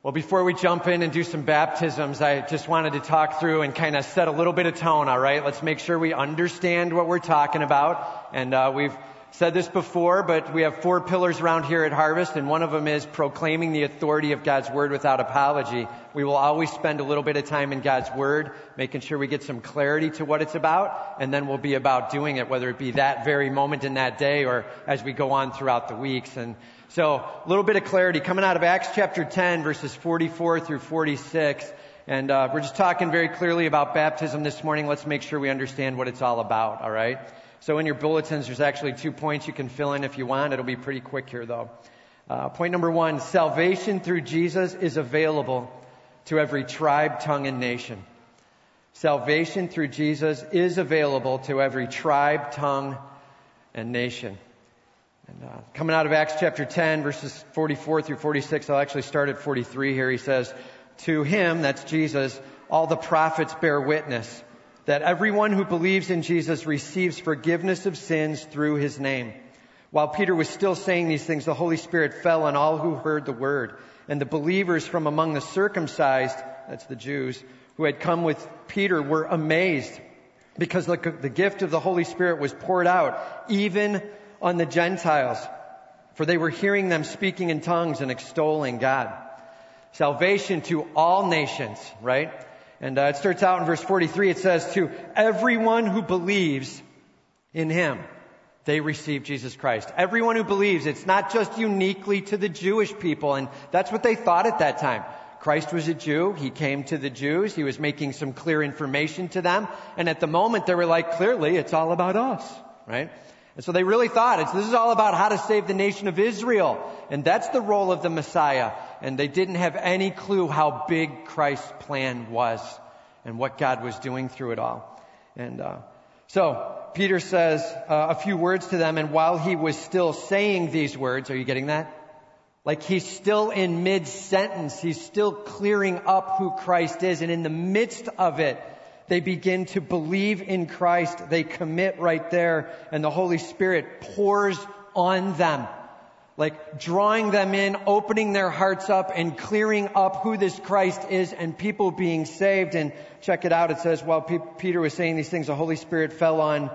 Well, before we jump in and do some baptisms, I just wanted to talk through and kind of set a little bit of tone, all right? Let's make sure we understand what we're talking about. And uh, we've said this before, but we have four pillars around here at Harvest, and one of them is proclaiming the authority of God's Word without apology. We will always spend a little bit of time in God's Word, making sure we get some clarity to what it's about, and then we'll be about doing it, whether it be that very moment in that day or as we go on throughout the weeks. And so, a little bit of clarity coming out of Acts chapter 10, verses 44 through 46. And uh, we're just talking very clearly about baptism this morning. Let's make sure we understand what it's all about, all right? So, in your bulletins, there's actually two points you can fill in if you want. It'll be pretty quick here, though. Uh, point number one salvation through Jesus is available to every tribe, tongue, and nation. Salvation through Jesus is available to every tribe, tongue, and nation. And uh, coming out of Acts chapter 10, verses 44 through 46, I'll actually start at 43 here. He says, To him, that's Jesus, all the prophets bear witness that everyone who believes in Jesus receives forgiveness of sins through his name. While Peter was still saying these things, the Holy Spirit fell on all who heard the word. And the believers from among the circumcised, that's the Jews, who had come with Peter were amazed because the, the gift of the Holy Spirit was poured out even on the Gentiles, for they were hearing them speaking in tongues and extolling God. Salvation to all nations, right? And uh, it starts out in verse 43. It says, to everyone who believes in him, they receive Jesus Christ. Everyone who believes, it's not just uniquely to the Jewish people. And that's what they thought at that time. Christ was a Jew. He came to the Jews. He was making some clear information to them. And at the moment, they were like, clearly, it's all about us, right? And so they really thought it's, this is all about how to save the nation of Israel. And that's the role of the Messiah. And they didn't have any clue how big Christ's plan was and what God was doing through it all. And uh, so Peter says uh, a few words to them, and while he was still saying these words, are you getting that? Like he's still in mid sentence, he's still clearing up who Christ is, and in the midst of it, they begin to believe in Christ. They commit right there and the Holy Spirit pours on them. Like drawing them in, opening their hearts up and clearing up who this Christ is and people being saved. And check it out. It says, while P- Peter was saying these things, the Holy Spirit fell on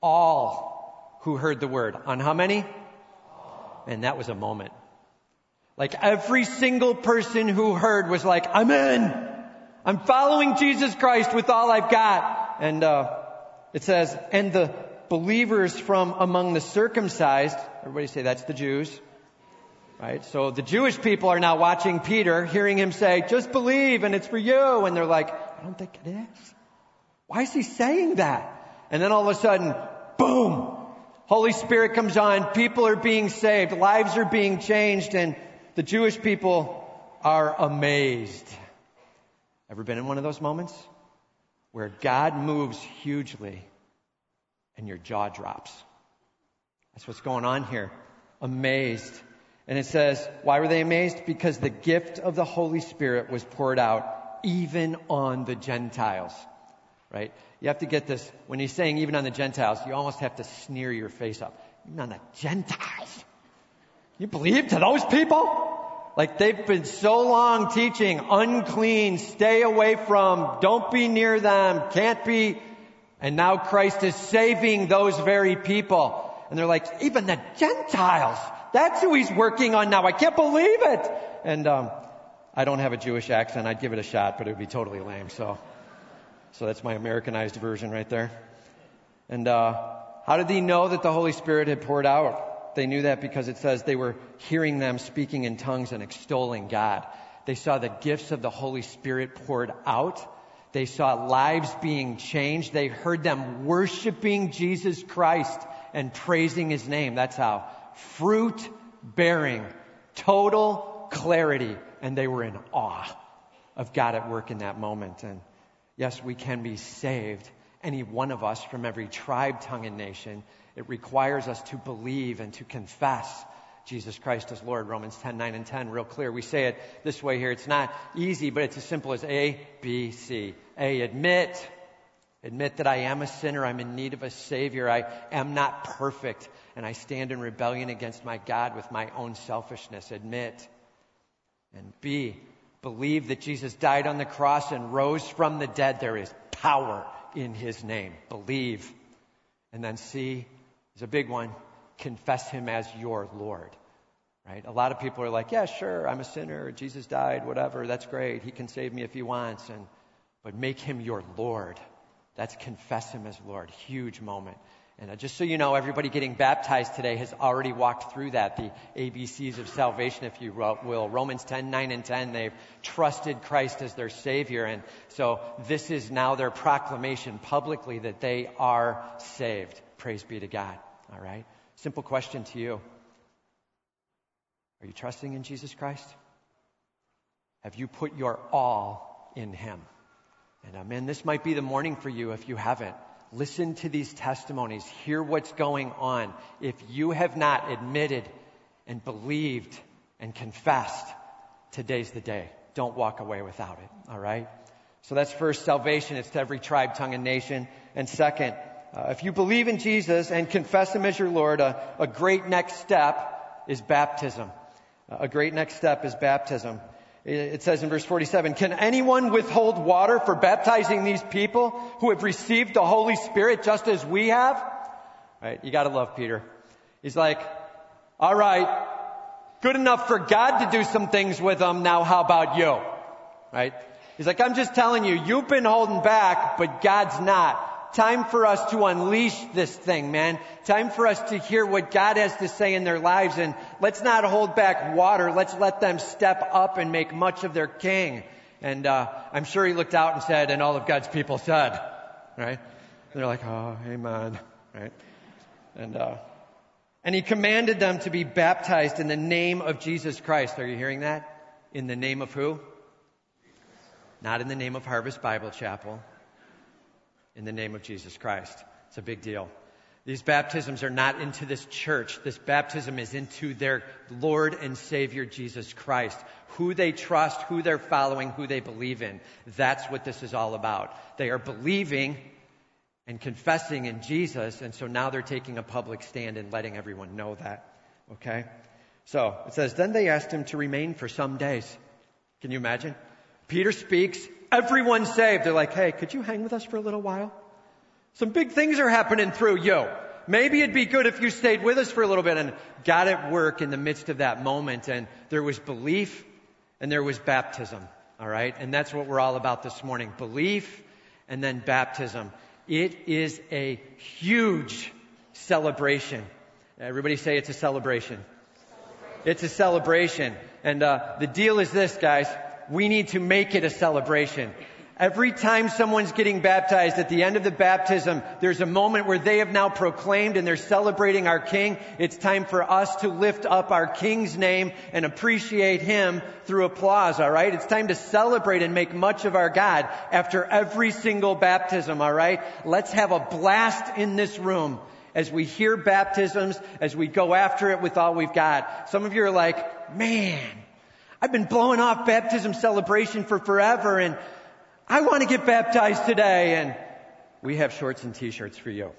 all who heard the word. On how many? And that was a moment. Like every single person who heard was like, I'm in. I'm following Jesus Christ with all I've got. And uh, it says, and the believers from among the circumcised, everybody say that's the Jews, right? So the Jewish people are now watching Peter, hearing him say, just believe and it's for you. And they're like, I don't think it is. Why is he saying that? And then all of a sudden, boom! Holy Spirit comes on, people are being saved, lives are being changed, and the Jewish people are amazed. Ever been in one of those moments where God moves hugely and your jaw drops? That's what's going on here. Amazed. And it says, why were they amazed? Because the gift of the Holy Spirit was poured out even on the Gentiles. Right? You have to get this. When he's saying even on the Gentiles, you almost have to sneer your face up. Even on the Gentiles. You believe to those people? Like they've been so long teaching unclean, stay away from, don't be near them, can't be. And now Christ is saving those very people. And they're like, even the Gentiles, that's who he's working on now. I can't believe it. And, um, I don't have a Jewish accent. I'd give it a shot, but it would be totally lame. So, so that's my Americanized version right there. And, uh, how did he know that the Holy Spirit had poured out? They knew that because it says they were hearing them speaking in tongues and extolling God. They saw the gifts of the Holy Spirit poured out. They saw lives being changed. They heard them worshiping Jesus Christ and praising his name. That's how. Fruit bearing. Total clarity. And they were in awe of God at work in that moment. And yes, we can be saved. Any one of us from every tribe, tongue, and nation it requires us to believe and to confess Jesus Christ as Lord. Romans 10, 9, and 10, real clear. We say it this way here. It's not easy, but it's as simple as A, B, C. A, admit. Admit that I am a sinner. I'm in need of a Savior. I am not perfect. And I stand in rebellion against my God with my own selfishness. Admit. And B, believe that Jesus died on the cross and rose from the dead. There is power in his name. Believe. And then C is a big one. Confess him as your Lord. Right? A lot of people are like, yeah, sure, I'm a sinner. Jesus died, whatever. That's great. He can save me if he wants. And, but make him your Lord. That's confess him as Lord. Huge moment. And uh, just so you know, everybody getting baptized today has already walked through that, the ABCs of salvation, if you will. Romans 10, 9, and 10, they've trusted Christ as their Savior. And so this is now their proclamation publicly that they are saved. Praise be to God. All right? Simple question to you Are you trusting in Jesus Christ? Have you put your all in Him? And man, this might be the morning for you if you haven't. Listen to these testimonies. Hear what's going on. If you have not admitted and believed and confessed, today's the day. Don't walk away without it. All right? So that's first salvation. It's to every tribe, tongue, and nation. And second, uh, if you believe in Jesus and confess Him as your Lord, a, a great next step is baptism. A great next step is baptism. It says in verse 47, can anyone withhold water for baptizing these people who have received the Holy Spirit just as we have? Right? You gotta love Peter. He's like, all right, good enough for God to do some things with them. Now how about you? Right? He's like, I'm just telling you, you've been holding back, but God's not. Time for us to unleash this thing, man. Time for us to hear what God has to say in their lives and let's not hold back water. Let's let them step up and make much of their king. And, uh, I'm sure he looked out and said, and all of God's people said, right? And they're like, oh, amen, right? And, uh, and he commanded them to be baptized in the name of Jesus Christ. Are you hearing that? In the name of who? Not in the name of Harvest Bible Chapel in the name of Jesus Christ. It's a big deal. These baptisms are not into this church. This baptism is into their Lord and Savior Jesus Christ. Who they trust, who they're following, who they believe in. That's what this is all about. They are believing and confessing in Jesus, and so now they're taking a public stand and letting everyone know that. Okay? So it says, Then they asked him to remain for some days. Can you imagine? Peter speaks, everyone's saved. They're like, hey, could you hang with us for a little while? Some big things are happening through you. Maybe it'd be good if you stayed with us for a little bit and got at work in the midst of that moment. And there was belief and there was baptism. All right. And that's what we're all about this morning. Belief and then baptism. It is a huge celebration. Everybody say it's a celebration. celebration. It's a celebration. And uh, the deal is this, guys we need to make it a celebration. Every time someone's getting baptized, at the end of the baptism, there's a moment where they have now proclaimed and they're celebrating our King. It's time for us to lift up our King's name and appreciate Him through applause, alright? It's time to celebrate and make much of our God after every single baptism, alright? Let's have a blast in this room as we hear baptisms, as we go after it with all we've got. Some of you are like, man, I've been blowing off baptism celebration for forever and I want to get baptized today and we have shorts and t-shirts for you.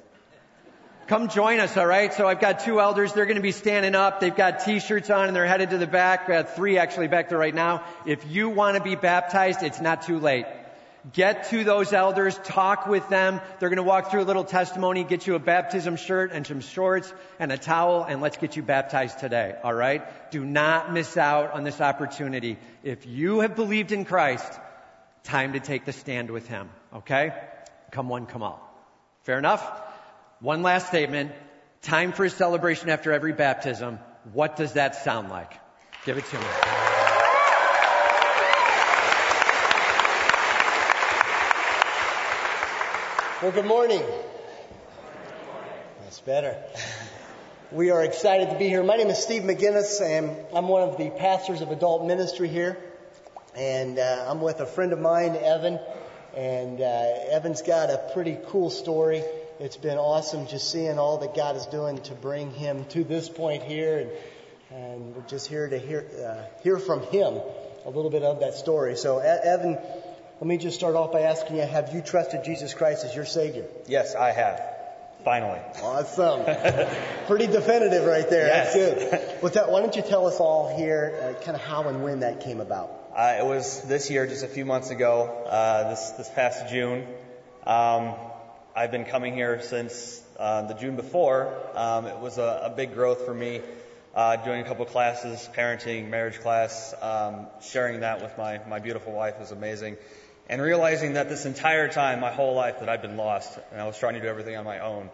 Come join us, alright? So I've got two elders, they're gonna be standing up, they've got t-shirts on and they're headed to the back, uh, three actually back there right now. If you want to be baptized, it's not too late. Get to those elders, talk with them. They're going to walk through a little testimony, get you a baptism shirt and some shorts and a towel, and let's get you baptized today. All right? Do not miss out on this opportunity. If you have believed in Christ, time to take the stand with Him. Okay? Come one, come all. Fair enough? One last statement. Time for a celebration after every baptism. What does that sound like? Give it to me. Well, good morning. That's better. We are excited to be here. My name is Steve McGinnis, and I'm one of the pastors of adult ministry here. And uh, I'm with a friend of mine, Evan. And uh, Evan's got a pretty cool story. It's been awesome just seeing all that God is doing to bring him to this point here. And, and we're just here to hear, uh, hear from him a little bit of that story. So, Evan, let me just start off by asking you, have you trusted Jesus Christ as your Savior? Yes, I have. Finally. Awesome. Pretty definitive right there. Yes. That's good. Well, tell, why don't you tell us all here uh, kind of how and when that came about? Uh, it was this year, just a few months ago, uh, this, this past June. Um, I've been coming here since uh, the June before. Um, it was a, a big growth for me, uh, doing a couple classes, parenting, marriage class, um, sharing that with my, my beautiful wife was amazing. And realizing that this entire time, my whole life, that I'd been lost, and I was trying to do everything on my own.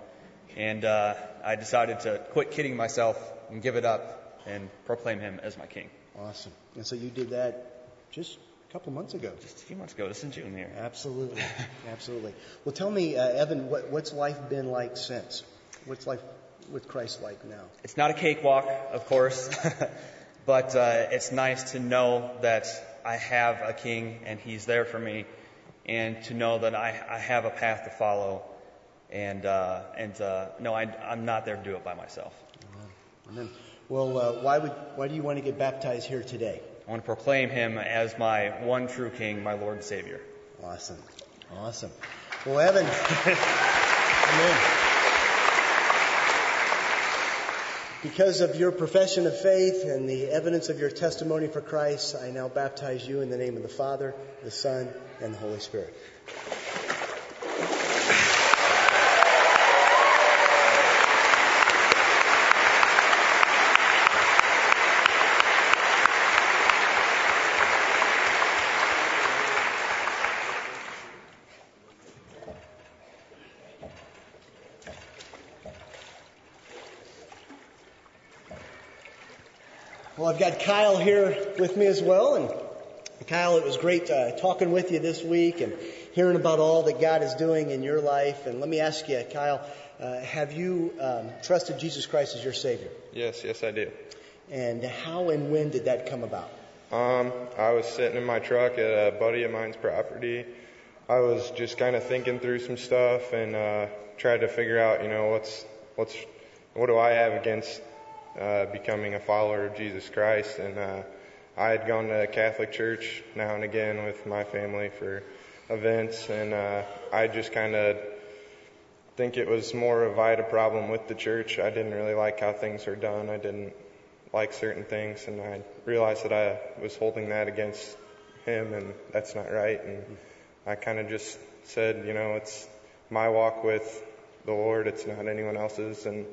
And uh, I decided to quit kidding myself and give it up and proclaim him as my king. Awesome. And so you did that just a couple months ago. Just a few months ago, this in June here. Absolutely. Absolutely. Well, tell me, uh, Evan, what, what's life been like since? What's life with Christ like now? It's not a cakewalk, of course, but uh, it's nice to know that I have a king and he's there for me, and to know that I, I have a path to follow, and uh, and uh, no, I, I'm not there to do it by myself. Amen. Well, uh, why would why do you want to get baptized here today? I want to proclaim him as my one true king, my Lord and Savior. Awesome. Awesome. Well, Evan. Amen. Because of your profession of faith and the evidence of your testimony for Christ, I now baptize you in the name of the Father, the Son, and the Holy Spirit. Got Kyle here with me as well. And Kyle, it was great uh, talking with you this week and hearing about all that God is doing in your life. And let me ask you, Kyle, uh, have you um, trusted Jesus Christ as your Savior? Yes, yes, I do. And how and when did that come about? Um, I was sitting in my truck at a buddy of mine's property. I was just kind of thinking through some stuff and uh, tried to figure out, you know, what's what's what do I have against uh, becoming a follower of Jesus Christ? And uh, I had gone to a Catholic church now and again with my family for events, and uh, I just kind of think it was more of I had a problem with the church. I didn't really like how things are done. I didn't like certain things, and I realized that I was holding that against him, and that's not right. And I kind of just said, you know, it's my walk with the Lord. It's not anyone else's, and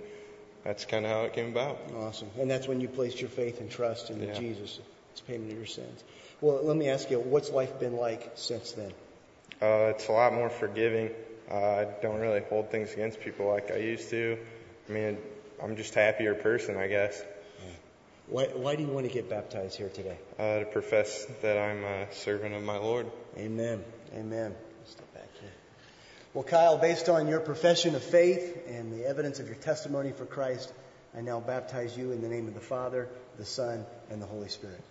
that's kind of how it came about. Awesome. And that's when you placed your faith and trust in Yeah. Jesus. It's payment of your sins. Well, let me ask you, what's life been like since then? Uh, it's a lot more forgiving. Uh, I don't really hold things against people like I used to. I mean, I'm just a happier person, I guess, Why, why do you want to get baptized here today? uh, to profess that I'm a servant of my Lord. Amen. Amen. Well, Kyle, based on your profession of faith and the evidence of your testimony for Christ, I now baptize you in the name of the Father, the Son, and the Holy Spirit.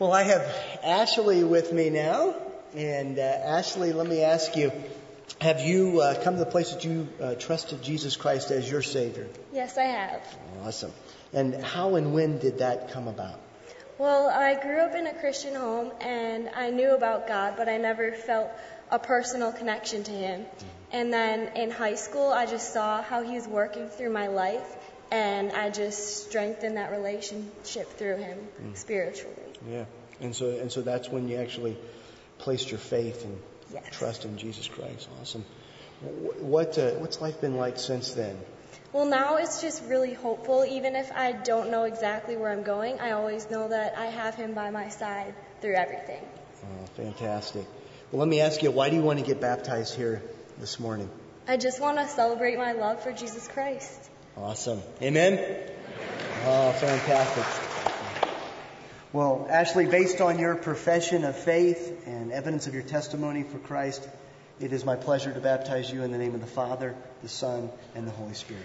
Well, I have Ashley with me now. And uh, Ashley, let me ask you have you uh, come to the place that you uh, trusted Jesus Christ as your Savior? Yes, I have. Awesome. And how and when did that come about? Well, I grew up in a Christian home and I knew about God, but I never felt a personal connection to Him. And then in high school, I just saw how He was working through my life and I just strengthened that relationship through Him spiritually. Yeah. And so, and so that's when you actually placed your faith and Yes. trust in Jesus Christ. Awesome. What, uh, what's life been like since then? Well, now it's just really hopeful. Even if I don't know exactly where I'm going, I always know that I have Him by my side through everything. Oh, fantastic. Well, let me ask you, why do you want to get baptized here this morning? I just want to celebrate my love for Jesus Christ. Awesome. Amen? Oh, fantastic. Well, Ashley, based on your profession of faith and evidence of your testimony for Christ, it is my pleasure to baptize you in the name of the Father, the Son, and the Holy Spirit.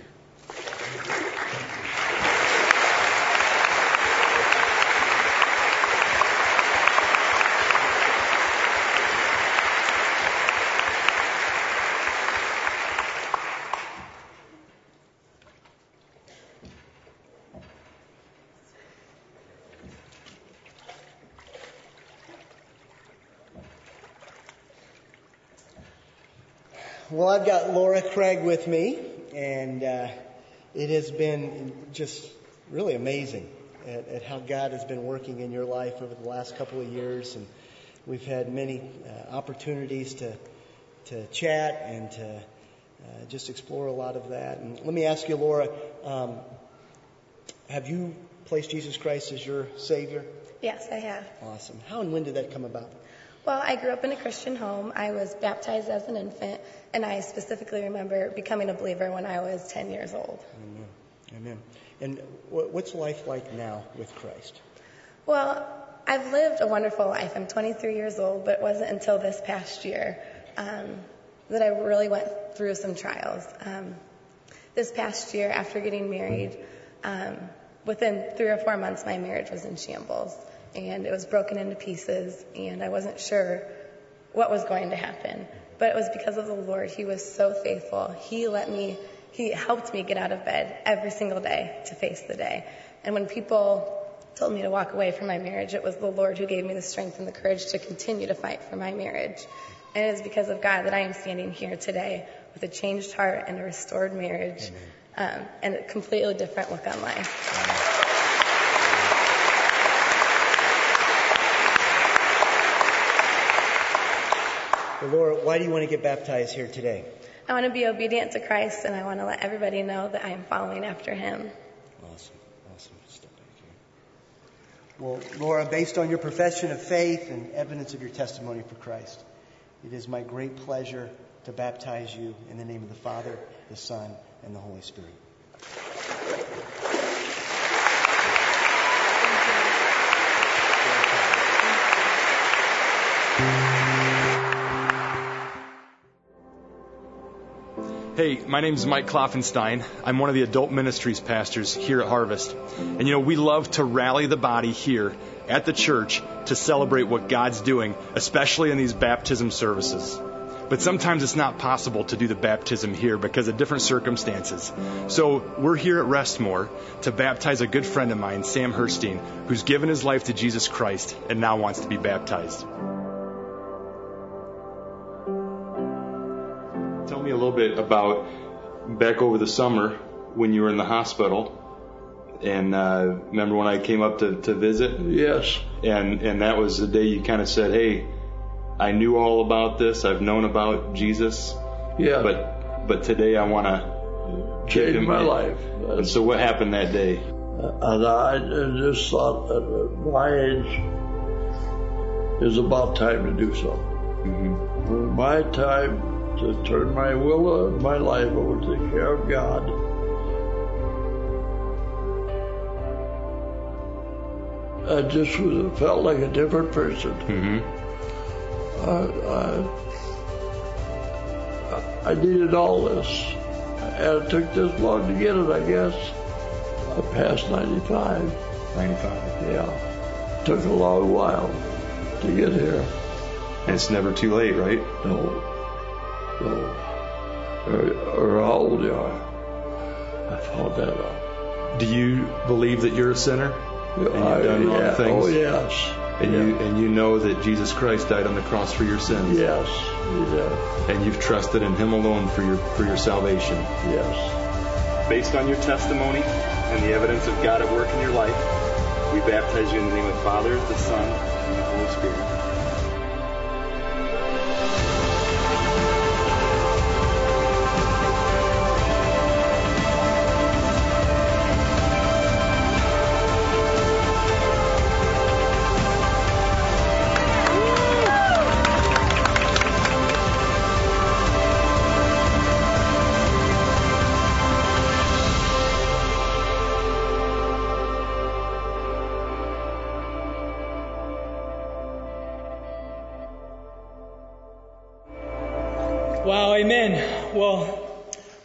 I've got Laura Craig with me, and uh, it has been just really amazing at, at, how God has been working in your life over the last couple of years. And we've had many uh, opportunities to, to chat and to uh, just explore a lot of that. And let me ask you, Laura, um, have you placed Jesus Christ as your Savior? Yes, I have. Awesome. How and when did that come about? Well, I grew up in a Christian home. I was baptized as an infant, and I specifically remember becoming a believer when I was 10 years old. Amen. Amen. And what's life like now with Christ? Well, I've lived a wonderful life. I'm 23 years old, but it wasn't until this past year um, that I really went through some trials. Um, this past year, after getting married, um, within three or four months, my marriage was in shambles and it was broken into pieces, and I wasn't sure what was going to happen. But it was because of the Lord. He was so faithful. He let me, He helped me get out of bed every single day to face the day. And when people told me to walk away from my marriage, it was the Lord who gave me the strength and the courage to continue to fight for my marriage. And it is because of God that I am standing here today with a changed heart and a restored marriage um, and a completely different look on life. Well, Laura, why do you want to get baptized here today? I want to be obedient to Christ, and I want to let everybody know that I am following after Him. Awesome, awesome. Step back here. Well, Laura, based on your profession of faith and evidence of your testimony for Christ, it is my great pleasure to baptize you in the name of the Father, the Son, and the Holy Spirit. Hey, my name is Mike Kloffenstein. I'm one of the adult ministries pastors here at Harvest. And you know, we love to rally the body here at the church to celebrate what God's doing, especially in these baptism services. But sometimes it's not possible to do the baptism here because of different circumstances. So we're here at Restmore to baptize a good friend of mine, Sam Herstein, who's given his life to Jesus Christ and now wants to be baptized. Me a little bit about back over the summer when you were in the hospital. And uh, remember when I came up to, to visit? Yes. And and that was the day you kind of said, "Hey, I knew all about this. I've known about Jesus. Yeah. But but today I want to change my in. life." And so what happened that day? And I just thought at my age is about time to do something. Mm-hmm. My time to turn my will of my life over to the care of God. I just was, felt like a different person. Mm-hmm. I, I, I needed all this, and it took this long to get it. I guess I passed 95. 95. Yeah, took a long while to get here. And it's never too late, right? No. So, or, or how old you are. I found that out. Do you believe that you're a sinner? And you've done wrong yeah. things? Oh, yes. And yeah. you and you know that Jesus Christ died on the cross for your sins. Yes, he did. And you've trusted in Him alone for your for your salvation. Yes. Based on your testimony and the evidence of God at work in your life, we baptize you in the name of the Father, the Son,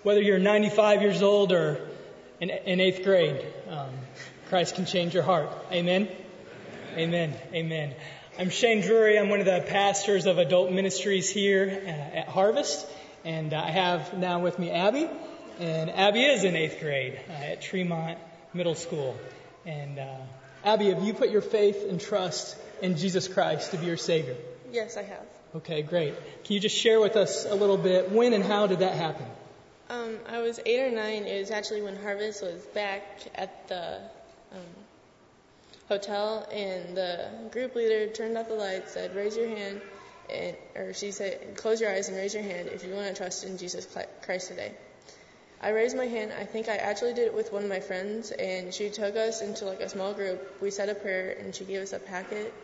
whether you're 95 years old or in, in eighth grade, um, Christ can change your heart. Amen? Amen. Amen. I'm Shane Drury. I'm one of the pastors of adult ministries here uh, at Harvest. And I have now with me Abby. And Abby is in eighth grade uh, at Tremont Middle School. And uh, Abby, have you put your faith and trust in Jesus Christ to be your Savior? Yes, I have. Okay, great. Can you just share with us a little bit when and how did that happen? Um, I was eight or nine. It was actually when Harvest was back at the um, hotel, and the group leader turned off the lights, said, "Raise your hand," and or she said, "Close your eyes and raise your hand if you want to trust in Jesus Christ today." I raised my hand. I think I actually did it with one of my friends, and she took us into like a small group. We said a prayer, and she gave us a packet,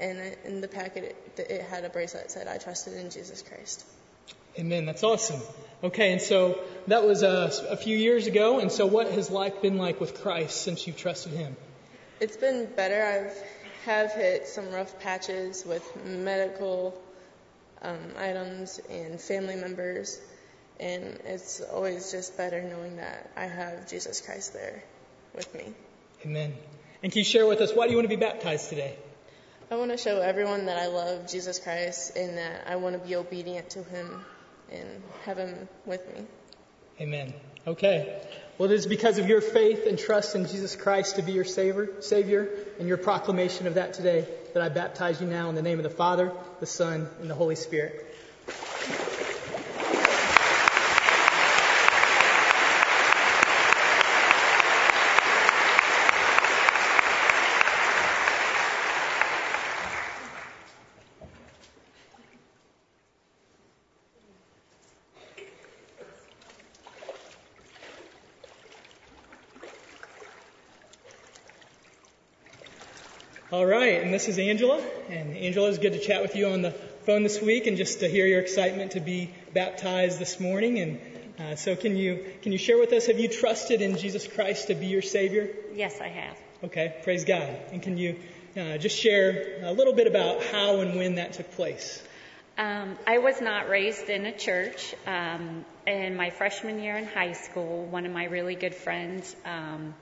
and in the packet it, it had a bracelet that said, "I trusted in Jesus Christ." Amen. That's awesome. Okay, and so that was uh, a few years ago. And so, what has life been like with Christ since you've trusted Him? It's been better. I've have hit some rough patches with medical um, items and family members, and it's always just better knowing that I have Jesus Christ there with me. Amen. And can you share with us why do you want to be baptized today? I want to show everyone that I love Jesus Christ and that I want to be obedient to Him and have Him with me. Amen. Okay. Well, it is because of your faith and trust in Jesus Christ to be your Savior, Savior, and your proclamation of that today that I baptize you now in the name of the Father, the Son, and the Holy Spirit. All right, and this is Angela. And Angela, it's good to chat with you on the phone this week and just to hear your excitement to be baptized this morning. And uh, so, can you can you share with us? Have you trusted in Jesus Christ to be your Savior? Yes, I have. Okay, praise God. And can you uh, just share a little bit about how and when that took place? Um, I was not raised in a church. Um, in my freshman year in high school, one of my really good friends. Um,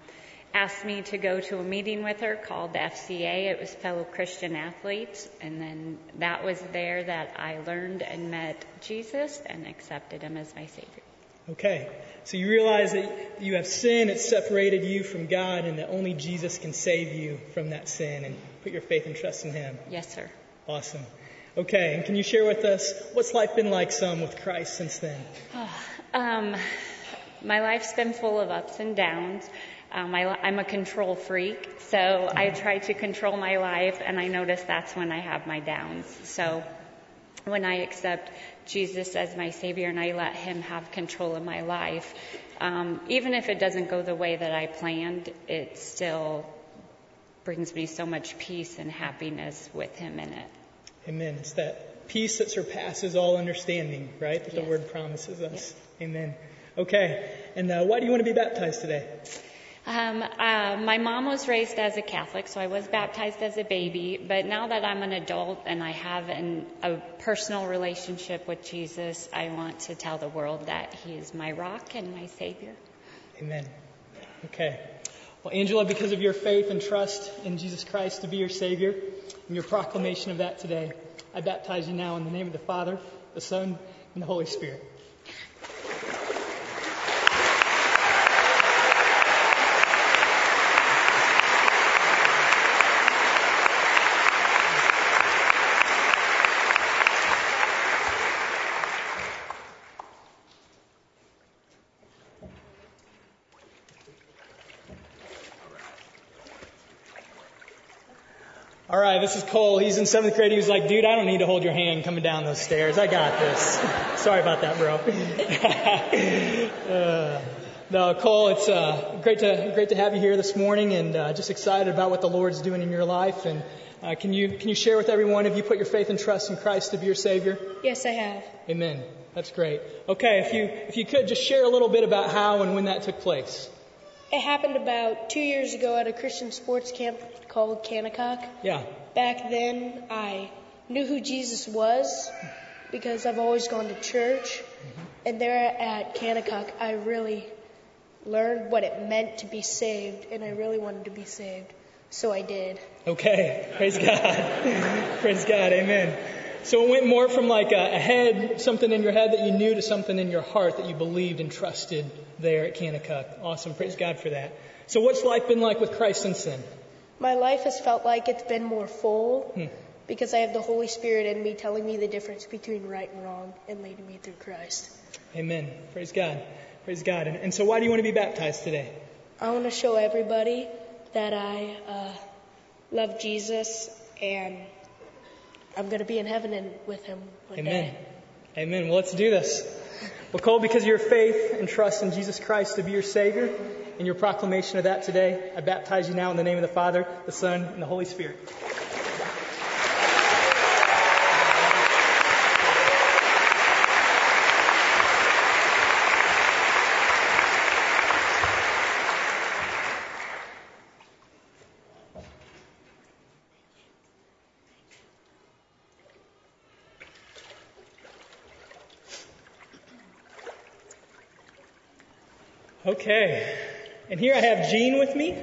asked me to go to a meeting with her called the FCA. It was fellow Christian athletes. And then that was there that I learned and met Jesus and accepted him as my Savior. Okay. So you realize that you have sin, it's separated you from God, and that only Jesus can save you from that sin and put your faith and trust in Him. Yes, sir. Awesome. Okay. And can you share with us what's life been like some with Christ since then? um, my life's been full of ups and downs. Um, I, I'm a control freak, so I try to control my life, and I notice that's when I have my downs. So when I accept Jesus as my Savior and I let Him have control of my life, um, even if it doesn't go the way that I planned, it still brings me so much peace and happiness with Him in it. Amen. It's that peace that surpasses all understanding, right? That yes. the Word promises us. Yes. Amen. Okay. And uh, why do you want to be baptized today? Um, uh, my mom was raised as a Catholic, so I was baptized as a baby. But now that I'm an adult and I have an, a personal relationship with Jesus, I want to tell the world that He is my rock and my Savior. Amen. Okay. Well, Angela, because of your faith and trust in Jesus Christ to be your Savior and your proclamation of that today, I baptize you now in the name of the Father, the Son, and the Holy Spirit. Right, this is Cole. He's in seventh grade. He was like, dude, I don't need to hold your hand coming down those stairs. I got this. Sorry about that, bro. uh, no, Cole, it's uh, great to great to have you here this morning, and uh, just excited about what the Lord's doing in your life. And uh, can you can you share with everyone? Have you put your faith and trust in Christ to be your Savior? Yes, I have. Amen. That's great. Okay, if you if you could just share a little bit about how and when that took place. It happened about two years ago at a Christian sports camp called Kanakuk. Yeah. Back then, I knew who Jesus was because I've always gone to church. Mm-hmm. And there at Kanakuk, I really learned what it meant to be saved, and I really wanted to be saved. So I did. Okay. Praise God. Praise God. Amen. So it went more from like a, a, head, something in your head that you knew, to something in your heart that you believed and trusted there at Kanakuk. Awesome. Praise God for that. So what's life been like with Christ since then? My life has felt like it's been more full. Hmm. because I have the Holy Spirit in me telling me the difference between right and wrong and leading me through Christ. Amen. Praise God. Praise God. And, and so, why do you want to be baptized today? I want to show everybody that I uh, love Jesus and I'm going to be in heaven and with him one Amen. day. Amen. Well, let's do this. Well, Cole, because of your faith and trust in Jesus Christ to be your Savior and your proclamation of that today, I baptize you now in the name of the Father, the Son, and the Holy Spirit. Okay, and here I have Gene with me,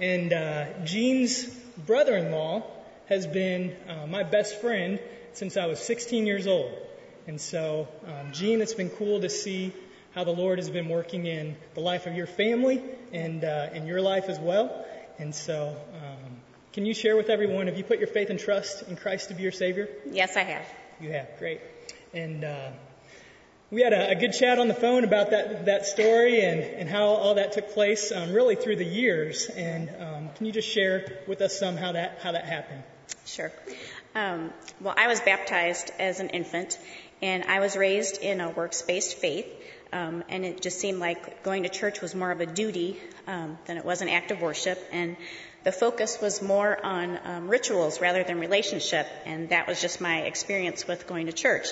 and uh, Gene's brother-in-law has been uh, my best friend since I was 16 years old. And so, um, Gene, it's been cool to see how the Lord has been working in the life of your family and uh, in your life as well. And so, um, can you share with everyone, have you put your faith and trust in Christ to be your Savior? Yes, I have. You have, great. And uh, we had a, a, good chat on the phone about that, that story and, and how all that took place um, really through the years. And um, can you just share with us some how that, how that happened? Sure. Um, well, I was baptized as an infant, and I was raised in a works based faith. Um, and it just seemed like going to church was more of a duty um, than it was an act of worship. And the focus was more on um, rituals rather than relationship. And that was just my experience with going to church.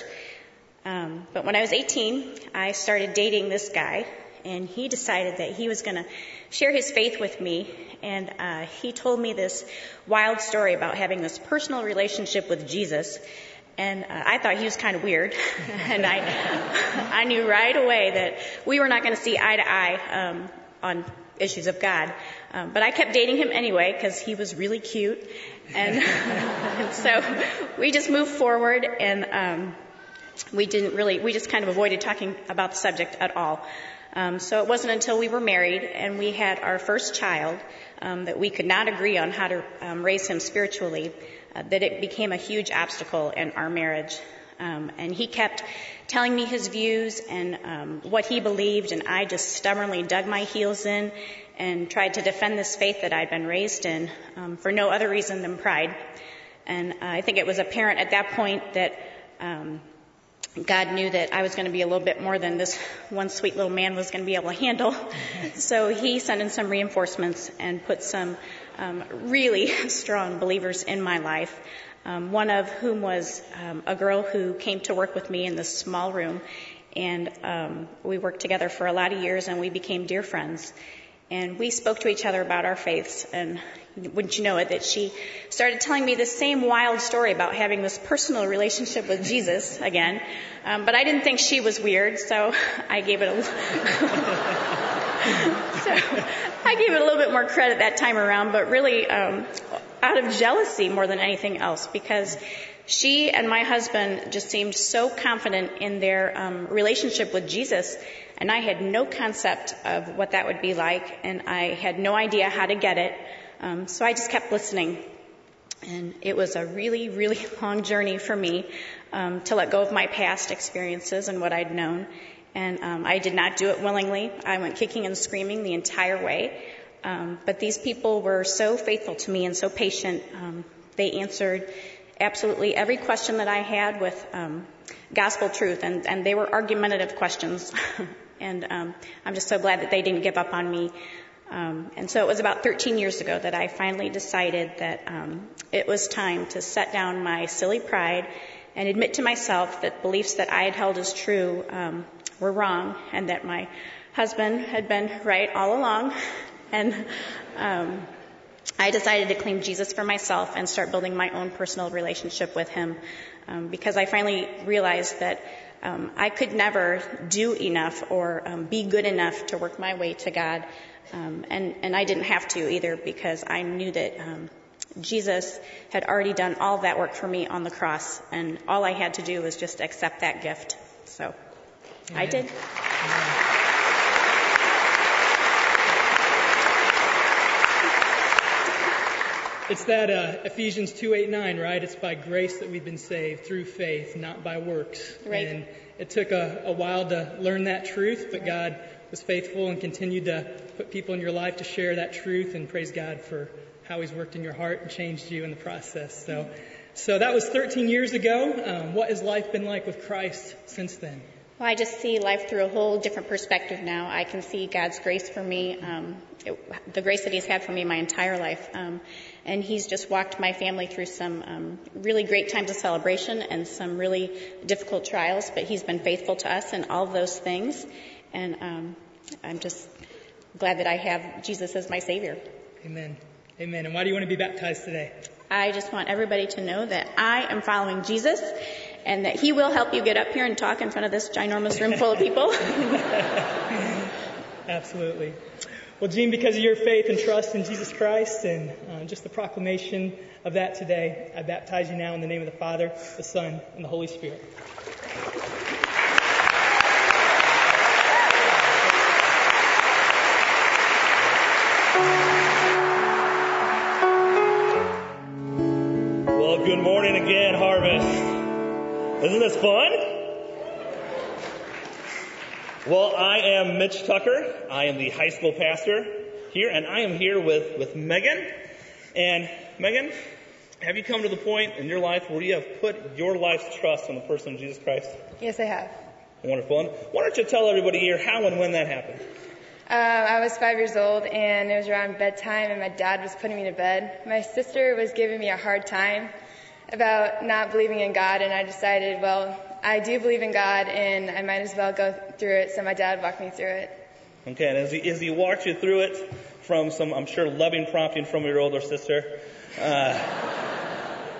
Um, but when I was 18, I started dating this guy, and he decided that he was going to share his faith with me. And uh, he told me this wild story about having this personal relationship with Jesus. And uh, I thought he was kind of weird, and I, I knew right away that we were not going to see eye to eye um, on issues of God. Um, but I kept dating him anyway because he was really cute, and, and, so we just moved forward and. Um, we didn't really, we just kind of avoided talking about the subject at all. Um, so it wasn't until we were married and we had our first child um, that we could not agree on how to um, raise him spiritually uh, that it became a huge obstacle in our marriage. Um, and he kept telling me his views and um, what he believed, and I just stubbornly dug my heels in and tried to defend this faith that I'd been raised in um, for no other reason than pride. And uh, I think it was apparent at that point that God knew that I was going to be a little bit more than this one sweet little man was going to be able to handle. so he sent in some reinforcements and put some um, really strong believers in my life. Um, one of whom was um, a girl who came to work with me in this small room, and um, we worked together for a lot of years, and we became dear friends. And we spoke to each other about our faiths, and wouldn't you know it, that she started telling me the same wild story about having this personal relationship with Jesus again. Um, but I didn't think she was weird, so I gave it a so I gave it a little bit more credit that time around. But really, um, out of jealousy more than anything else, because she and my husband just seemed so confident in their um, relationship with Jesus and I had no concept of what that would be like, and I had no idea how to get it. Um, so I just kept listening. And it was a really, really long journey for me um, to let go of my past experiences and what I'd known. And um, I did not do it willingly. I went kicking and screaming the entire way. Um, but these people were so faithful to me and so patient. Um, they answered absolutely every question that I had with um, gospel truth, and, and they were argumentative questions. And um, I'm just so glad that they didn't give up on me. Um, and so it was about 13 years ago that I finally decided that um, it was time to set down my silly pride and admit to myself that beliefs that I had held as true um, were wrong and that my husband had been right all along. And um, I decided to claim Jesus for myself and start building my own personal relationship with him um, because I finally realized that um, I could never do enough or um, be good enough to work my way to God. Um, and, and I didn't have to either because I knew that um, Jesus had already done all that work for me on the cross, and all I had to do was just accept that gift. So Amen. I did. Amen. It's that uh, Ephesians 2 8 9, right? It's by grace that we've been saved through faith, not by works. Right. And it took a, a while to learn that truth, but God was faithful and continued to put people in your life to share that truth. And praise God for how He's worked in your heart and changed you in the process. So, so that was 13 years ago. Um, what has life been like with Christ since then? Well, I just see life through a whole different perspective now. I can see God's grace for me, um, it, the grace that He's had for me my entire life. Um, and He's just walked my family through some um, really great times of celebration and some really difficult trials, but He's been faithful to us in all of those things. And um, I'm just glad that I have Jesus as my Savior. Amen. Amen. And why do you want to be baptized today? I just want everybody to know that I am following Jesus and that he will help you get up here and talk in front of this ginormous room full of people. Absolutely. Well, Gene, because of your faith and trust in Jesus Christ and uh, just the proclamation of that today, I baptize you now in the name of the Father, the Son, and the Holy Spirit. Well, good morning again, Harvest. Isn't this fun? Well, I am Mitch Tucker. I am the high school pastor here, and I am here with, with Megan. And Megan, have you come to the point in your life where you have put your life's trust in the person of Jesus Christ? Yes, I have. Wonderful. And why don't you tell everybody here how and when that happened? Um, I was five years old, and it was around bedtime, and my dad was putting me to bed. My sister was giving me a hard time about not believing in God, and I decided, well, I do believe in God, and I might as well go through it. So my dad walked me through it. Okay, and as he, as he walked you through it from some, I'm sure, loving prompting from your older sister, uh,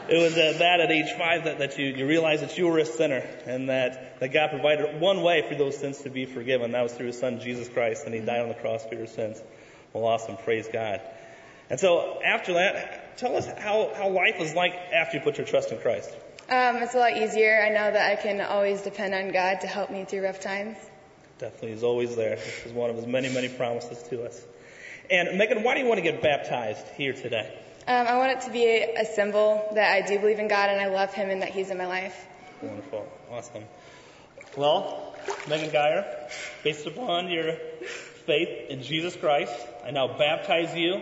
it was at that at age five that, that you, you realized that you were a sinner and that, that God provided one way for those sins to be forgiven. That was through His Son, Jesus Christ, and He died on the cross for your sins. Well, awesome. Praise God. And so after that, tell us how, how life is like after you put your trust in Christ. Um, it's a lot easier. I know that I can always depend on God to help me through rough times. Definitely, He's always there. This is one of His many, many promises to us. And Megan, why do you want to get baptized here today? Um, I want it to be a, a symbol that I do believe in God and I love Him and that He's in my life. Wonderful. Awesome. Well, Megan Geyer, based upon your faith in Jesus Christ, I now baptize you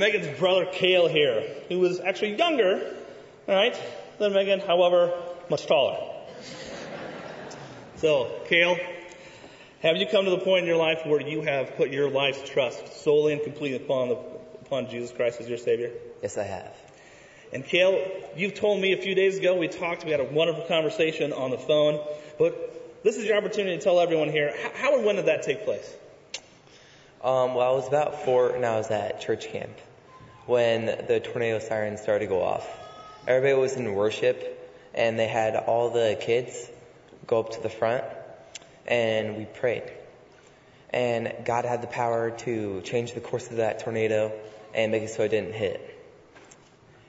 Megan's brother Kale here, who was actually younger, right, than Megan, however, much taller. So, Kale, have you come to the point in your life where you have put your life's trust solely and completely upon, the, upon Jesus Christ as your Savior? Yes, I have. And Kale, you've told me a few days ago, we talked, we had a wonderful conversation on the phone, but this is your opportunity to tell everyone here, how, how and when did that take place? Um, well, I was about four and I was at church camp when the tornado sirens started to go off. Everybody was in worship and they had all the kids go up to the front and we prayed. And God had the power to change the course of that tornado and make it so it didn't hit.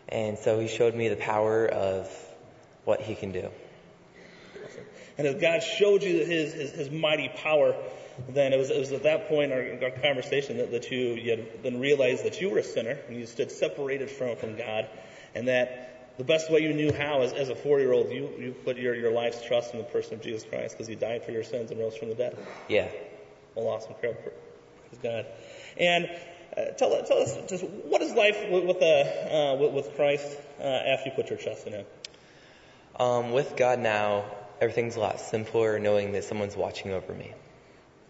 And so he showed me the power of what he can do. And as God showed you his, his, his mighty power, then it was, it was at that point in our, our conversation that, that you, you had then realized that you were a sinner and you stood separated from, from God and that the best way you knew how as, as a four-year-old, you, you put your, your life's trust in the person of Jesus Christ because he died for your sins and rose from the dead. Yeah. Well, awesome. Praise God. And uh, tell, tell us just what is life with, with, uh, uh, with, with Christ uh, after you put your trust in him? Um, with God now, everything's a lot simpler knowing that someone's watching over me.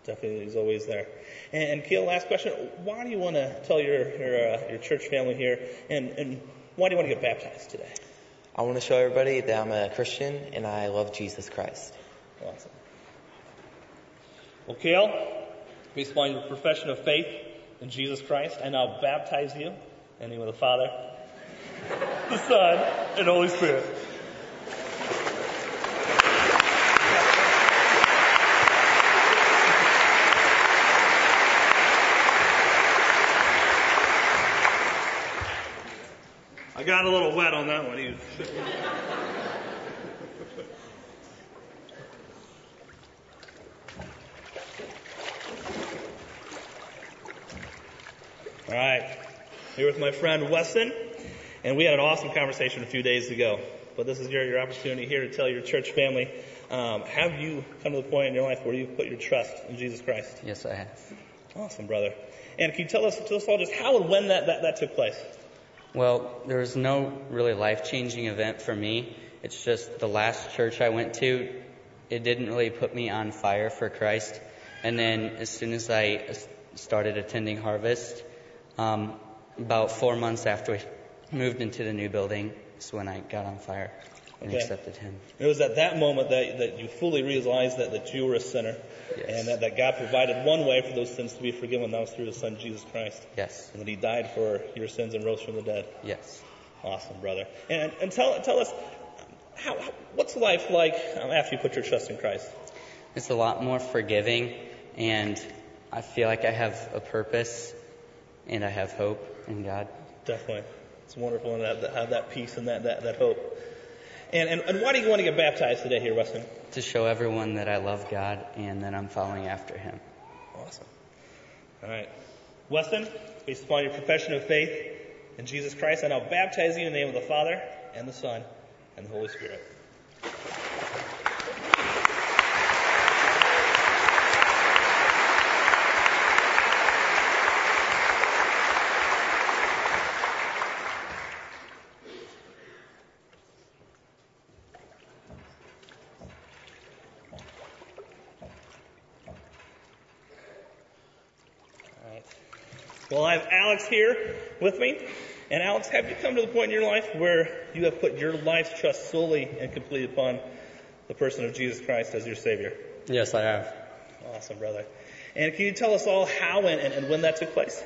Definitely, he's always there. And, and Keel, last question: Why do you want to tell your your, uh, your church family here, and, and why do you want to get baptized today? I want to show everybody that I'm a Christian and I love Jesus Christ. Awesome. Well, Kale, based upon your profession of faith in Jesus Christ, I now baptize you in the name of the Father the Son, and Holy Spirit. I got a little wet on that one. You- All right. Here with my friend Weston, and we had an awesome conversation a few days ago. But this is your, your opportunity here to tell your church family um, have you come to the point in your life where you've put your trust in Jesus Christ? Yes, I have. Awesome, brother. And can you tell us, tell us all just how and when that, that, that took place? Well, there was no really life changing event for me. It's just the last church I went to, it didn't really put me on fire for Christ. And then as soon as I started attending Harvest, um, about four months after we moved into the new building, is when I got on fire and Okay. accepted Him. It was at that moment that, that you fully realized that, that you were a sinner and that, that God provided one way for those sins to be forgiven. That was through His Son, Jesus Christ. Yes. And that He died for your sins and rose from the dead. Yes. Awesome, brother. And, and tell, tell us, how, how, what's life like um, after you put your trust in Christ? It's a lot more forgiving, and I feel like I have a purpose and I have hope in God. Definitely. It's wonderful to have that, have that peace and that, that, that hope. And, and, and why do you want to get baptized today here, Weston? To show everyone that I love God and that I'm following after Him. Awesome. All right. Weston, based upon your profession of faith in Jesus Christ, I now baptize you in the name of the Father, and the Son, and the Holy Spirit. Well, I have Alex here with me. And Alex, have you come to the point in your life where you have put your life's trust solely and completely upon the person of Jesus Christ as your Savior? Yes, I have. Awesome, brother. And can you tell us all how and, and, when that took place?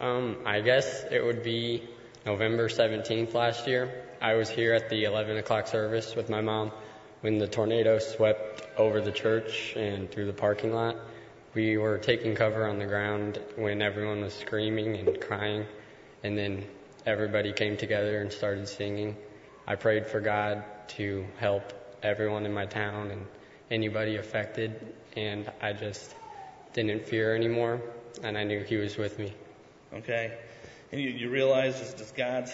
Um, I guess it would be November 17th last year. I was here at the 11 o'clock service with my mom when the tornado swept over the church and through the parking lot. We were taking cover on the ground when everyone was screaming and crying, and then everybody came together and started singing. I prayed for God to help everyone in my town and anybody affected, and I just didn't fear anymore, and I knew He was with me. Okay. And you, you realize just, just God's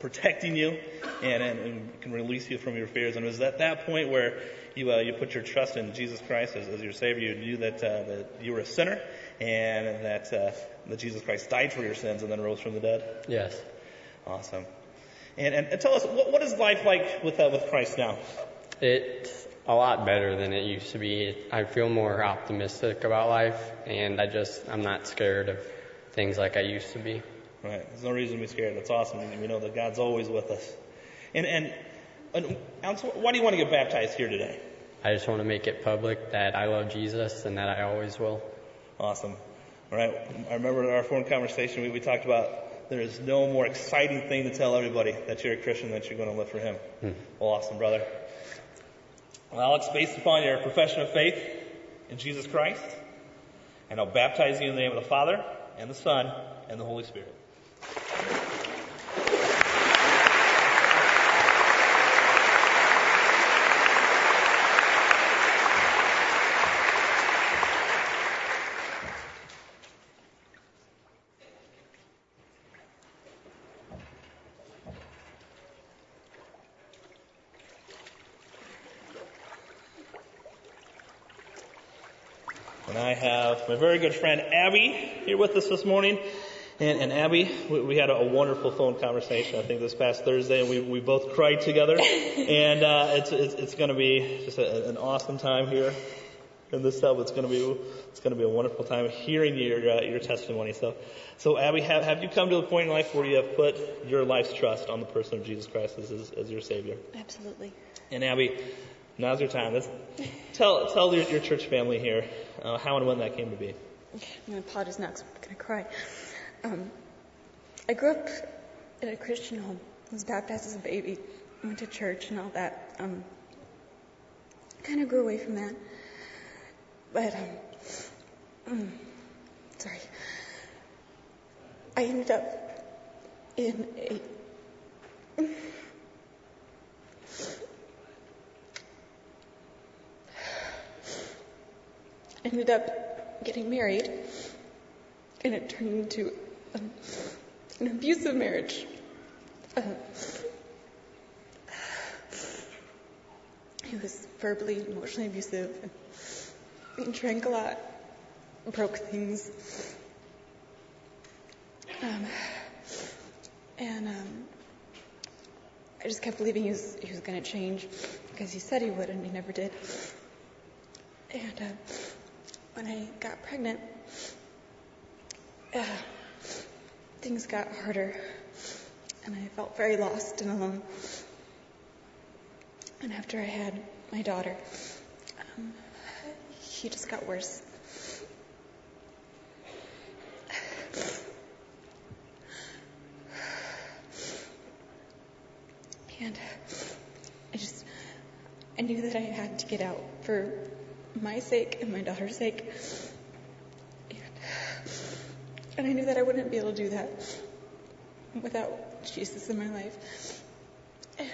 protecting you and, and, and can release you from your fears. And it was at that point where you, uh, you put your trust in Jesus Christ as, as your Savior. You knew that, uh, that you were a sinner and that, uh, that Jesus Christ died for your sins and then rose from the dead. Yes. Awesome. And, and, and tell us, what, what is life like with, uh, with Christ now? It's a lot better than it used to be. I feel more optimistic about life, and I just, I'm not scared of things like I used to be. Right. There's no reason to be scared. That's awesome. We know that God's always with us. And, and, and Alex, why do you want to get baptized here today? I just want to make it public that I love Jesus and that I always will. Awesome. All right. I remember in our phone conversation, we, we talked about there is no more exciting thing to tell everybody that you're a Christian that you're going to live for Him. Hmm. Well, awesome, brother. Well, Alex, based upon your profession of faith in Jesus Christ, and I'll baptize you in the name of the Father, and the Son, and the Holy Spirit. And I have my very good friend Abby here with us this morning. And, and Abby, we, we had a, a wonderful phone conversation, I think, this past Thursday, and we, we both cried together. and uh, it's, it's, it's going to be just a, an awesome time here in this cell. It's going to be it's going to be a wonderful time hearing your uh, your testimony. So, so Abby, have, have you come to a point in life where you have put your life's trust on the person of Jesus Christ as, as your Savior? Absolutely. And Abby, now's your time. Let's tell tell your, your church family here uh, how and when that came to be. I'm going to apologize now because I'm going to cry. Um, I grew up in a Christian home, I was baptized as a baby, went to church and all that. Um, kind of grew away from that. But, um, mm, sorry. I ended up in a ended up getting married, and it turned into an abusive marriage. Uh, he was verbally, emotionally abusive, and drank a lot, broke things. Um, and um, I just kept believing he was he was going to change because he said he would, and he never did. And uh, when I got pregnant, uh, things got harder, and I felt very lost and alone. And after I had my daughter, um, he just got worse. And I just, I knew that I had to get out for my sake and my daughter's sake. And, I knew that I wouldn't be able to do that without Jesus in my life. And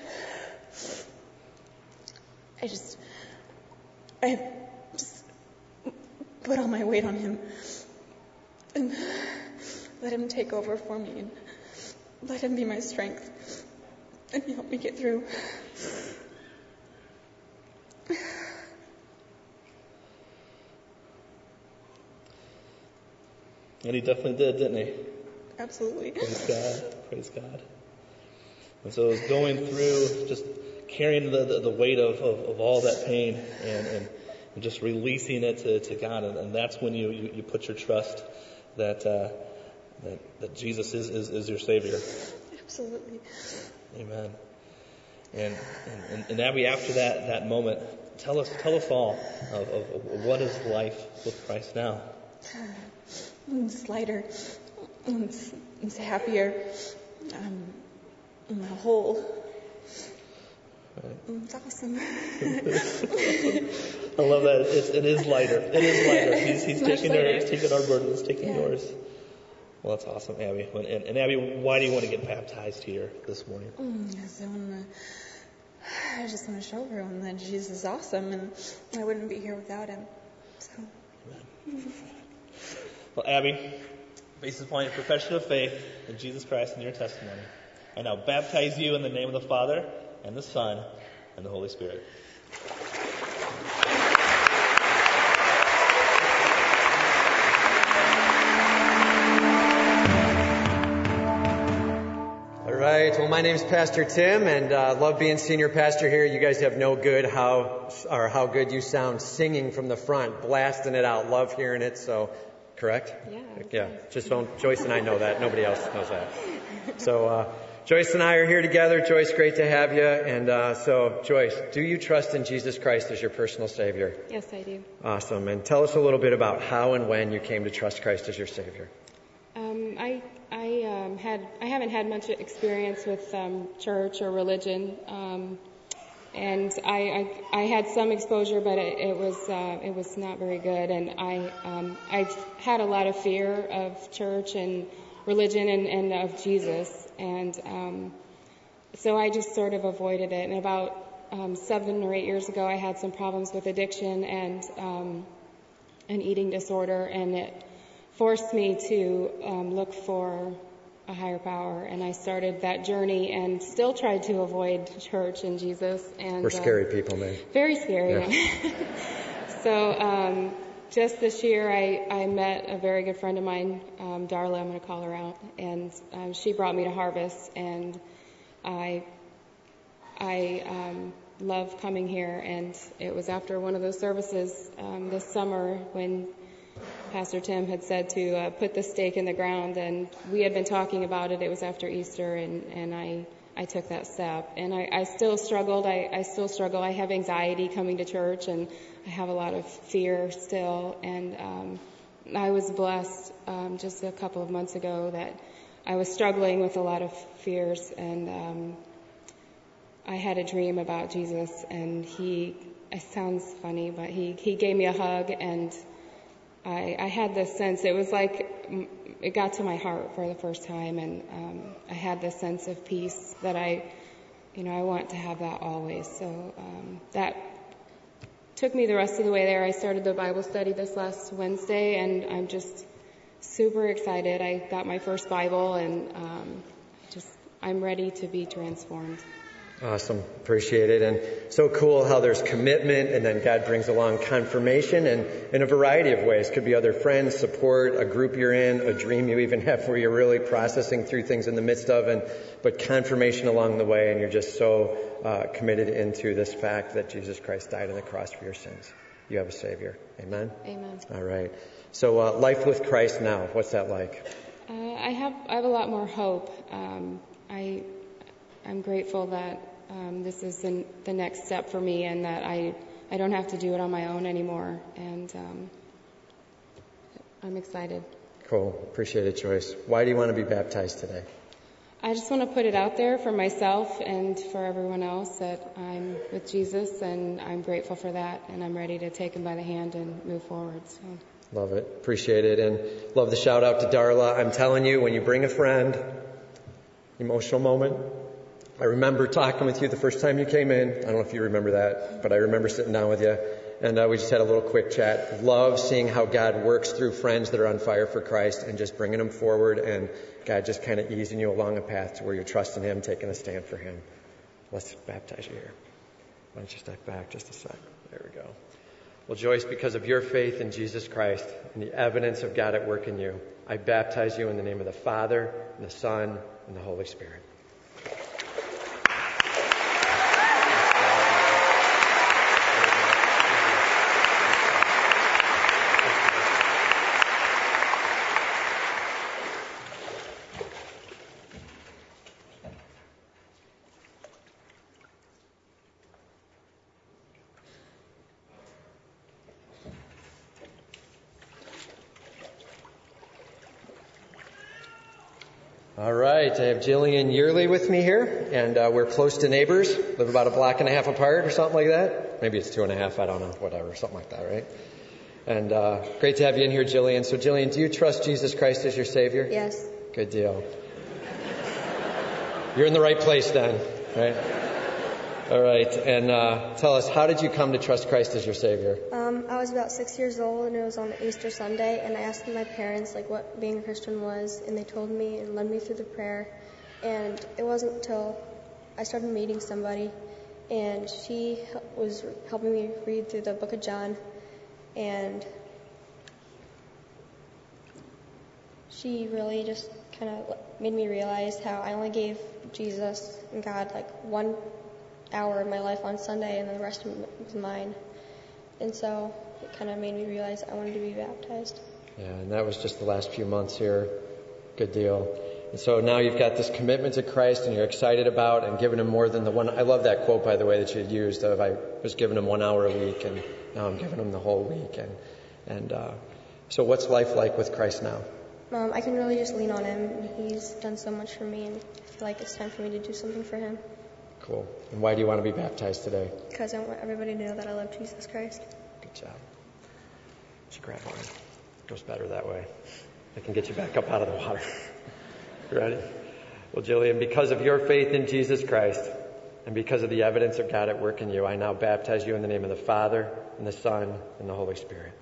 I just, I just put all my weight on him and let him take over for me and let him be my strength and help me get through. And he definitely did, didn't he? Absolutely. Praise God. Praise God. And so it was going through, just carrying the, the, the weight of, of, of, all that pain and, and, and just releasing it to, to God. And, and that's when you, you, you, put your trust that, uh, that, that Jesus is, is, is your Savior. Absolutely. Amen. And, and, and Abby, after that, that moment, tell us, tell us all of, of, of what is life with Christ now. It's lighter. It's, it's happier. Um, I'm whole. Right. It's awesome. I love that. It's, it is lighter. It is lighter. He's, he's taking lighter. our, he's taking our burden. He's taking Yeah. yours. Well, that's awesome, Abby. And, and Abby, why do you want to get baptized here this morning? Mm, yes, I, wanna, I just want to show everyone that Jesus is awesome and I wouldn't be here without him. So. Well, Abby, basis upon your profession of faith in Jesus Christ and your testimony, I now baptize you in the name of the Father and the Son and the Holy Spirit. All right. Well, my name's Pastor Tim, and uh, love being senior pastor here. You guys have no good how or how good you sound singing from the front, blasting it out. Love hearing it. So, correct? Yeah. Yeah. Just don't. Joyce and I know that. Nobody else knows that. So, uh, Joyce and I are here together. Joyce, great to have you. And uh, so, Joyce, do you trust in Jesus Christ as your personal Savior? Yes, I do. Awesome. And tell us a little bit about how and when you came to trust Christ as your Savior. Um, I I um, had I haven't had much experience with um, church or religion, um, and I, I I had some exposure, but it, it was uh, it was not very good, and I um, I've had a lot of fear of church and religion and, and of Jesus, and um, so I just sort of avoided it. And about um, seven or eight years ago, I had some problems with addiction and um, an eating disorder, and it forced me to um, look for a higher power. And I started that journey and still tried to avoid church and Jesus. And We're uh, scary people, man. very scary. so um, just this year, I, I met a very good friend of mine, um, Darla. I'm going to call her out, and um, she brought me to Harvest, and I I um, love coming here. And it was after one of those services um, this summer when Pastor Tim had said to uh, put the stake in the ground, and we had been talking about it. It was after Easter, and and I I took that step, and I, I still struggled. I, I still struggle. I have anxiety coming to church, and I have a lot of fear still. And um, I was blessed um, just a couple of months ago that I was struggling with a lot of fears, and um, I had a dream about Jesus, and he. It sounds funny, but he he gave me a hug, and I I had this sense. It was like it got to my heart for the first time, and um, I had this sense of peace that I, you know, I want to have that always. So um, that took me the rest of the way there. I started the Bible study this last Wednesday, and I'm just super excited. I got my first Bible, and um, just I'm ready to be transformed. Awesome. Appreciate it. And so cool how there's commitment and then God brings along confirmation and in a variety of ways. Could be other friends, support, a group you're in, a dream you even have where you're really processing through things in the midst of and, but confirmation along the way and you're just so uh, committed into this fact that Jesus Christ died on the cross for your sins. You have a Savior. Amen? Amen. All right. So, uh, life with Christ now, what's that like? Uh, I have I have a lot more hope. Um, I I'm grateful that um, this is the, the next step for me, and that I I don't have to do it on my own anymore. And um, I'm excited. Cool. Appreciate it, Joyce. Why do you want to be baptized today? I just want to put it out there for myself and for everyone else that I'm with Jesus, and I'm grateful for that, and I'm ready to take him by the hand and move forward. So. Love it. Appreciate it. And love the shout out to Darla. I'm telling you, when you bring a friend, emotional moment. I remember talking with you the first time you came in. I don't know if you remember that, but I remember sitting down with you. And uh, we just had a little quick chat. Love seeing how God works through friends that are on fire for Christ and just bringing them forward and God just kind of easing you along a path to where you're trusting Him, taking a stand for Him. Let's baptize you here. Why don't you step back just a sec? There we go. Well, Joyce, because of your faith in Jesus Christ and the evidence of God at work in you, I baptize you in the name of the Father, and the Son, and the Holy Spirit. All right, I have Jillian Yearly with me here, and uh, we're close to neighbors, live about a block and a half apart or something like that. Maybe it's two and a half, I don't know, whatever, something like that, right? And uh, great to have you in here, Jillian. So, Jillian, do you trust Jesus Christ as your Savior? Yes. Good deal. You're in the right place then, right? All right, and uh, tell us, how did you come to trust Christ as your Savior? Um, I was about six years old, and it was on Easter Sunday, and I asked my parents like what being a Christian was, and they told me and led me through the prayer. And it wasn't until I started meeting somebody, and she was helping me read through the Book of John, and she really just kind of made me realize how I only gave Jesus and God like one hour of my life on Sunday, and the rest was mine. And so it kind of made me realize I wanted to be baptized. Yeah, and that was just the last few months here. Good deal. And so now you've got this commitment to Christ and you're excited about and giving him more than the one. I love that quote, by the way, that you had used of I was giving him one hour a week and now I'm giving him the whole week. And, and uh, so what's life like with Christ now? Um, I can really just lean on him. He's done so much for me, and I feel like it's time for me to do something for him. Cool. And why do you want to be baptized today? Because I want everybody to know that I love Jesus Christ. Good job. Should grab one. Goes better that way. I can get you back up out of the water. Ready? Well, Jillian, because of your faith in Jesus Christ and because of the evidence of God at work in you, I now baptize you in the name of the Father and the Son and the Holy Spirit.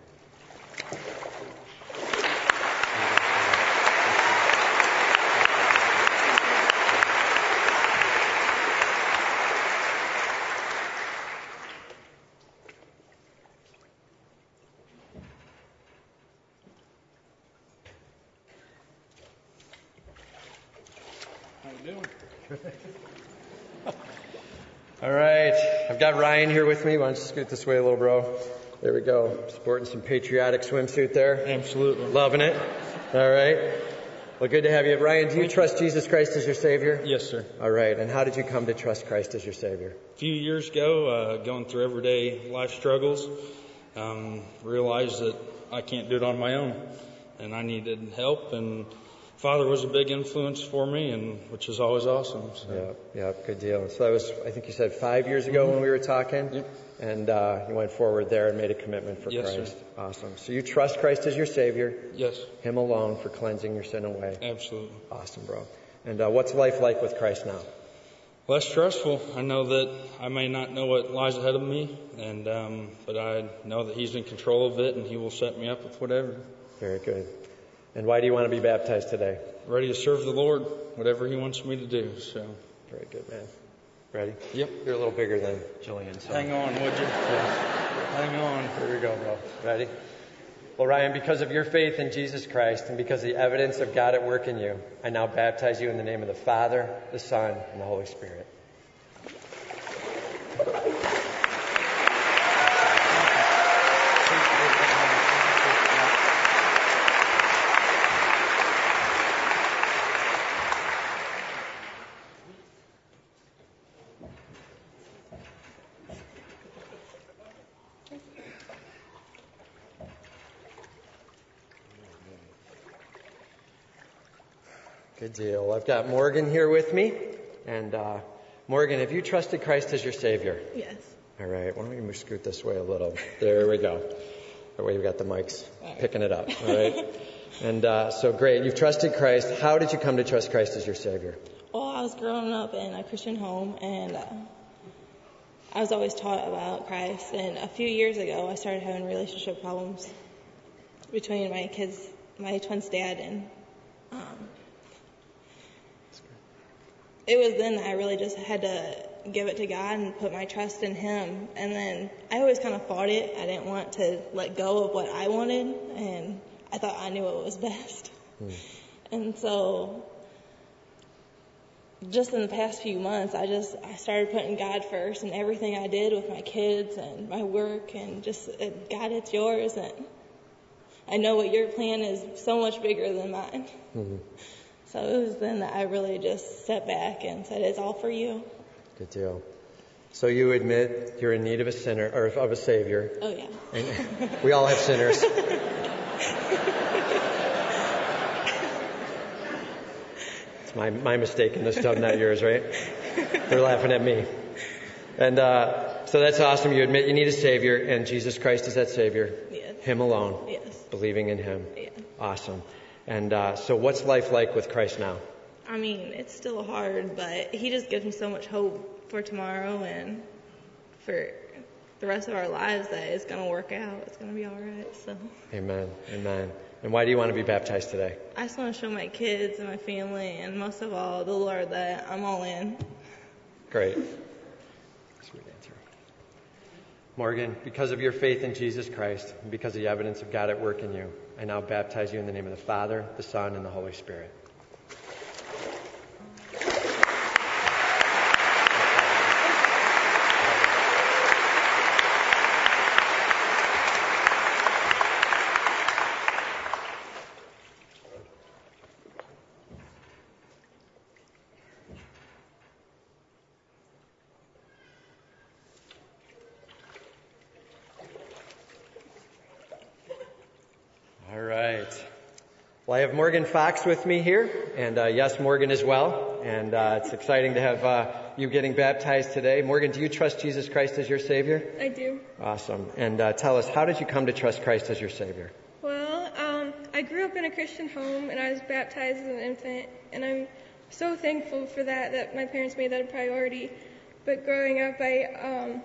All right, I've got Ryan here with me. Why don't you scoot this way a little, bro? There we go. Sporting some patriotic swimsuit there. Absolutely. Loving it. All right. Well, good to have you. Ryan, do you trust Jesus Christ as your Savior? Yes, sir. All right. And how did you come to trust Christ as your Savior? A few years ago, uh, going through everyday life struggles, um, realized that I can't do it on my own, and I needed help. And father was a big influence for me, and which is always awesome. So. Yeah, yeah, good deal. So that was, I think you said five years ago when we were talking, Yep. and uh, you went forward there and made a commitment for Yes, sir. Christ. Awesome. So you trust Christ as your Savior, Yes, Him alone for cleansing your sin away. absolutely. Awesome, bro. And uh, what's life like with Christ now? Less stressful. I know that I may not know what lies ahead of me, and um, but I know that He's in control of it, and He will set me up with whatever. Very good. And why do you want to be baptized today? Ready to serve the Lord, whatever He wants me to do. So, Very good, man. Ready? Yep. You're a little bigger than Jillian. So. hang on, would you? Hang on. Here we go, bro. Ready? Well, Ryan, because of your faith in Jesus Christ and because of the evidence of God at work in you, I now baptize you in the name of the Father, the Son, and the Holy Spirit. Good deal. I've got Morgan here with me. And uh, Morgan, have you trusted Christ as your Savior? Yes. All right. Why don't we scoot this way a little? There we go. That way you've got the mics picking it up. All right. and uh, so great. You've trusted Christ. How did you come to trust Christ as your Savior? Well, I was growing up in a Christian home, and uh, I was always taught about Christ. And a few years ago, I started having relationship problems between my kids, my twins' dad, and um, it was then that I really just had to give it to God and put my trust in Him. And then I always kind of fought it. I didn't want to let go of what I wanted, and I thought I knew what was best. And so, just in the past few months, I just I started putting God first in everything I did with my kids and my work, and just uh, God, it's yours, and I know what your plan is so much bigger than mine. Mm-hmm. So it was then that I really just stepped back and said, "It's all for you." Good deal. So you admit you're in need of a sinner or of a Savior. Oh yeah. And we all have sinners. It's my, my mistake in this tub, not yours, right? They're laughing at me. And uh, so that's awesome. You admit you need a Savior, and Jesus Christ is that Savior. Yes. Him alone. Yes. Believing in Him. Yeah. Awesome. And uh, so, what's life like with Christ now? I mean, it's still hard, but He just gives me so much hope for tomorrow and for the rest of our lives that it's going to work out. It's going to be all right. So Amen. Amen. And why do you want to be baptized today? I just want to show my kids and my family, and most of all, the Lord, that I'm all in. Great. Sweet answer. Morgan, because of your faith in Jesus Christ and because of the evidence of God at work in you, I now baptize you in the name of the Father, the Son, and the Holy Spirit. All right. Well, I have Morgan Fox with me here, and uh, yes, Morgan as well. And uh, it's exciting to have uh, you getting baptized today. Morgan, do you trust Jesus Christ as your Savior? I do. Awesome. And uh, tell us, how did you come to trust Christ as your Savior? Well, um, I grew up in a Christian home and I was baptized as an infant, and I'm so thankful for that, that my parents made that a priority. But growing up, I, um,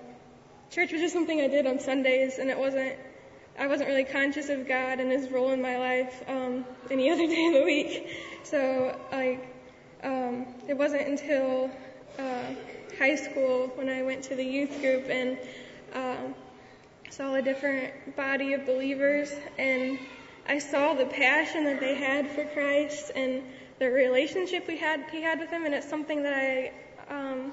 church was just something I did on Sundays, and it wasn't, I wasn't really conscious of God and His role in my life um, any other day of the week. So, like, um, it wasn't until uh, high school when I went to the youth group and um, saw a different body of believers, and I saw the passion that they had for Christ and the relationship we had he had with him, and it's something that I um,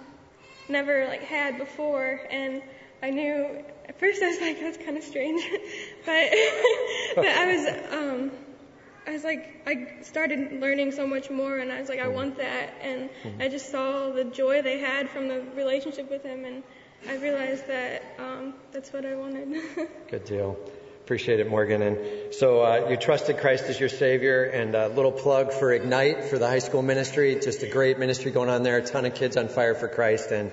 never like had before, and I knew at first I was like that's kind of strange, but but I was um, I was like I started learning so much more, and I was like I want that, and I just saw the joy they had from the relationship with him, and I realized that um, that's what I wanted. Good deal. Appreciate it, Morgan. And so uh, you trusted Christ as your Savior, and a little plug for Ignite for the high school ministry. Just a great ministry going on there. A ton of kids on fire for Christ, and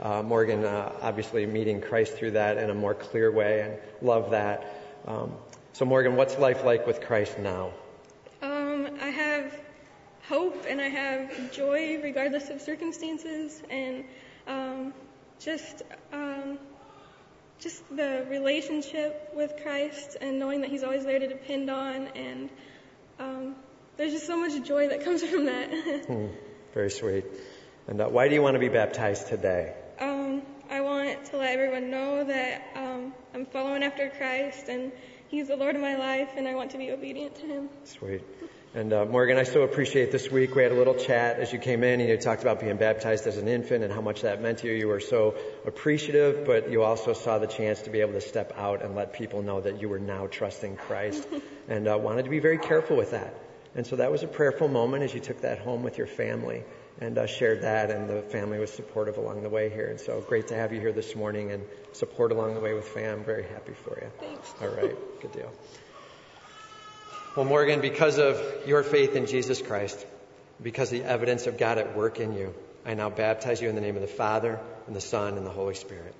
uh, Morgan uh, obviously meeting Christ through that in a more clear way, and love that. Um, so, Morgan, what's life like with Christ now? Um, I have hope and I have joy regardless of circumstances, and um, just um, just the relationship with Christ and knowing that He's always there to depend on, and um, there's just so much joy that comes from that. hmm, very sweet. And uh, why do you want to be baptized today? Um, I want to let everyone know that um, I'm following after Christ and He's the Lord of my life, and I want to be obedient to Him. Sweet. And uh, Morgan, I so appreciate this week. We had a little chat as you came in, and you talked about being baptized as an infant and how much that meant to you. You were so appreciative, but you also saw the chance to be able to step out and let people know that you were now trusting Christ, and uh, wanted to be very careful with that. And so that was a prayerful moment as you took that home with your family and uh, shared that, and the family was supportive along the way here. And so great to have you here this morning and support along the way with fam. Very happy for you. Thanks. All right, good deal. Well, Morgan, because of your faith in Jesus Christ, because the evidence of God at work in you, I now baptize you in the name of the Father, and the Son, and the Holy Spirit.